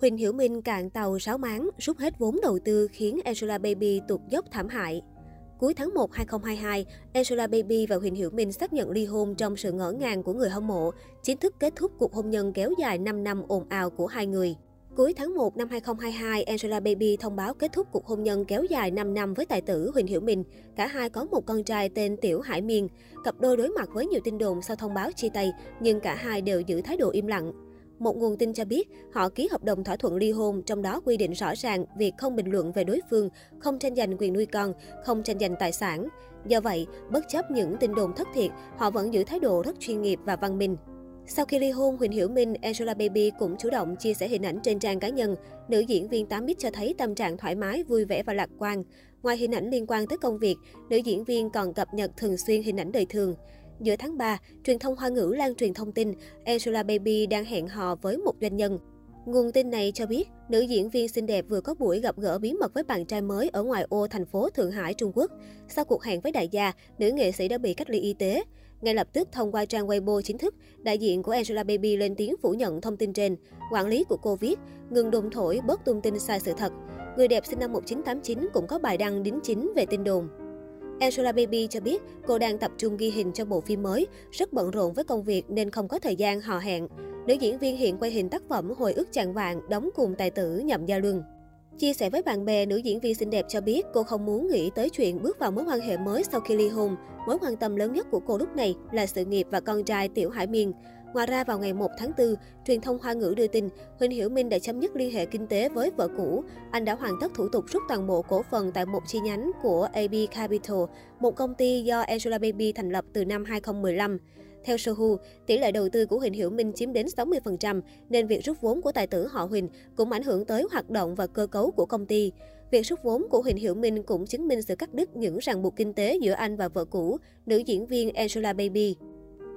Huỳnh Hiểu Minh cạn tàu 6 máng, rút hết vốn đầu tư khiến Angela Baby tụt dốc thảm hại. Cuối tháng 1 2022, Angela Baby và Huỳnh Hiểu Minh xác nhận ly hôn trong sự ngỡ ngàng của người hâm mộ, chính thức kết thúc cuộc hôn nhân kéo dài 5 năm ồn ào của hai người. Cuối tháng 1 năm 2022, Angela Baby thông báo kết thúc cuộc hôn nhân kéo dài 5 năm với tài tử Huỳnh Hiểu Minh. Cả hai có một con trai tên Tiểu Hải Miên. Cặp đôi đối mặt với nhiều tin đồn sau thông báo chia tay, nhưng cả hai đều giữ thái độ im lặng. Một nguồn tin cho biết, họ ký hợp đồng thỏa thuận ly hôn, trong đó quy định rõ ràng việc không bình luận về đối phương, không tranh giành quyền nuôi con, không tranh giành tài sản. Do vậy, bất chấp những tin đồn thất thiệt, họ vẫn giữ thái độ rất chuyên nghiệp và văn minh. Sau khi ly hôn, Huỳnh Hiểu Minh, Angela Baby cũng chủ động chia sẻ hình ảnh trên trang cá nhân. Nữ diễn viên 8X cho thấy tâm trạng thoải mái, vui vẻ và lạc quan. Ngoài hình ảnh liên quan tới công việc, nữ diễn viên còn cập nhật thường xuyên hình ảnh đời thường. Giữa tháng 3, truyền thông Hoa ngữ lan truyền thông tin Angela Baby đang hẹn hò với một doanh nhân. Nguồn tin này cho biết, nữ diễn viên xinh đẹp vừa có buổi gặp gỡ bí mật với bạn trai mới ở ngoài ô thành phố Thượng Hải, Trung Quốc. Sau cuộc hẹn với đại gia, nữ nghệ sĩ đã bị cách ly y tế. Ngay lập tức thông qua trang Weibo chính thức, đại diện của Angela Baby lên tiếng phủ nhận thông tin trên. Quản lý của cô viết, ngừng đồn thổi, bớt tung tin sai sự thật. Người đẹp sinh năm 1989 cũng có bài đăng đính chính về tin đồn. Angela Baby cho biết cô đang tập trung ghi hình cho bộ phim mới, rất bận rộn với công việc nên không có thời gian hò hẹn. Nữ diễn viên hiện quay hình tác phẩm Hồi ức chàng vàng đóng cùng tài tử Nhậm Gia Luân. Chia sẻ với bạn bè, nữ diễn viên xinh đẹp cho biết cô không muốn nghĩ tới chuyện bước vào mối quan hệ mới sau khi ly hôn. Mối quan tâm lớn nhất của cô lúc này là sự nghiệp và con trai Tiểu Hải Miên. Ngoài ra, vào ngày 1 tháng 4, truyền thông Hoa ngữ đưa tin Huỳnh Hiểu Minh đã chấm dứt liên hệ kinh tế với vợ cũ. Anh đã hoàn tất thủ tục rút toàn bộ cổ phần tại một chi nhánh của AB Capital, một công ty do Angela Baby thành lập từ năm 2015. Theo Sohu, tỷ lệ đầu tư của Huỳnh Hiểu Minh chiếm đến 60%, nên việc rút vốn của tài tử họ Huỳnh cũng ảnh hưởng tới hoạt động và cơ cấu của công ty. Việc rút vốn của Huỳnh Hiểu Minh cũng chứng minh sự cắt đứt những ràng buộc kinh tế giữa anh và vợ cũ, nữ diễn viên Angela Baby.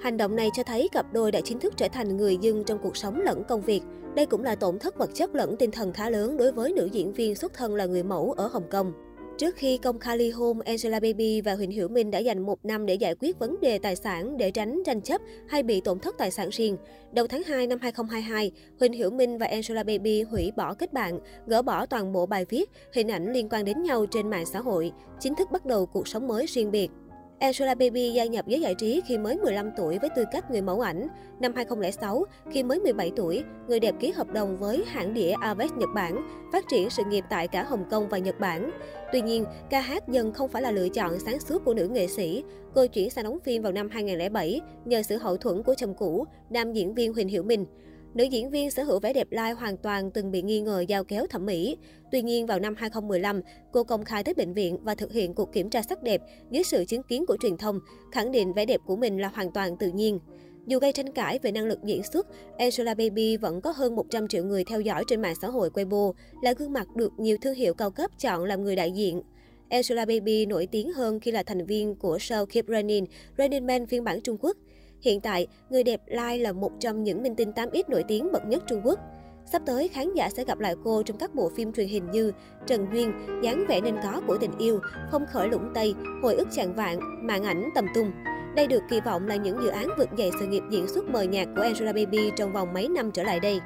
Hành động này cho thấy cặp đôi đã chính thức trở thành người dưng trong cuộc sống lẫn công việc. Đây cũng là tổn thất vật chất lẫn tinh thần khá lớn đối với nữ diễn viên xuất thân là người mẫu ở Hồng Kông. Trước khi công khai ly hôn, Angela Baby và Huỳnh Hiểu Minh đã dành một năm để giải quyết vấn đề tài sản để tránh tranh chấp hay bị tổn thất tài sản riêng. Đầu tháng 2 năm 2022, Huỳnh Hiểu Minh và Angela Baby hủy bỏ kết bạn, gỡ bỏ toàn bộ bài viết, hình ảnh liên quan đến nhau trên mạng xã hội, chính thức bắt đầu cuộc sống mới riêng biệt. Angela Baby gia nhập giới giải trí khi mới 15 tuổi với tư cách người mẫu ảnh. Năm 2006, khi mới 17 tuổi, người đẹp ký hợp đồng với hãng đĩa Avex Nhật Bản, phát triển sự nghiệp tại cả Hồng Kông và Nhật Bản. Tuy nhiên, ca hát dần không phải là lựa chọn sáng suốt của nữ nghệ sĩ. Cô chuyển sang đóng phim vào năm 2007 nhờ sự hậu thuẫn của chồng cũ, nam diễn viên Huỳnh Hiểu Minh. Nữ diễn viên sở hữu vẻ đẹp lai hoàn toàn từng bị nghi ngờ giao kéo thẩm mỹ. Tuy nhiên, vào năm 2015, cô công khai tới bệnh viện và thực hiện cuộc kiểm tra sắc đẹp dưới sự chứng kiến của truyền thông, khẳng định vẻ đẹp của mình là hoàn toàn tự nhiên. Dù gây tranh cãi về năng lực diễn xuất, Angela Baby vẫn có hơn 100 triệu người theo dõi trên mạng xã hội Weibo, là gương mặt được nhiều thương hiệu cao cấp chọn làm người đại diện. Angela Baby nổi tiếng hơn khi là thành viên của show Keep Running, Running Man phiên bản Trung Quốc. Hiện tại, người đẹp Lai là một trong những minh tinh 8X nổi tiếng bậc nhất Trung Quốc. Sắp tới, khán giả sẽ gặp lại cô trong các bộ phim truyền hình như Trần Duyên, dáng vẻ nên có của tình yêu, Không khởi lũng Tây, Hồi ức chàng vạn, Mạng ảnh tầm tung. Đây được kỳ vọng là những dự án vượt dậy sự nghiệp diễn xuất mờ nhạc của Angela Baby trong vòng mấy năm trở lại đây.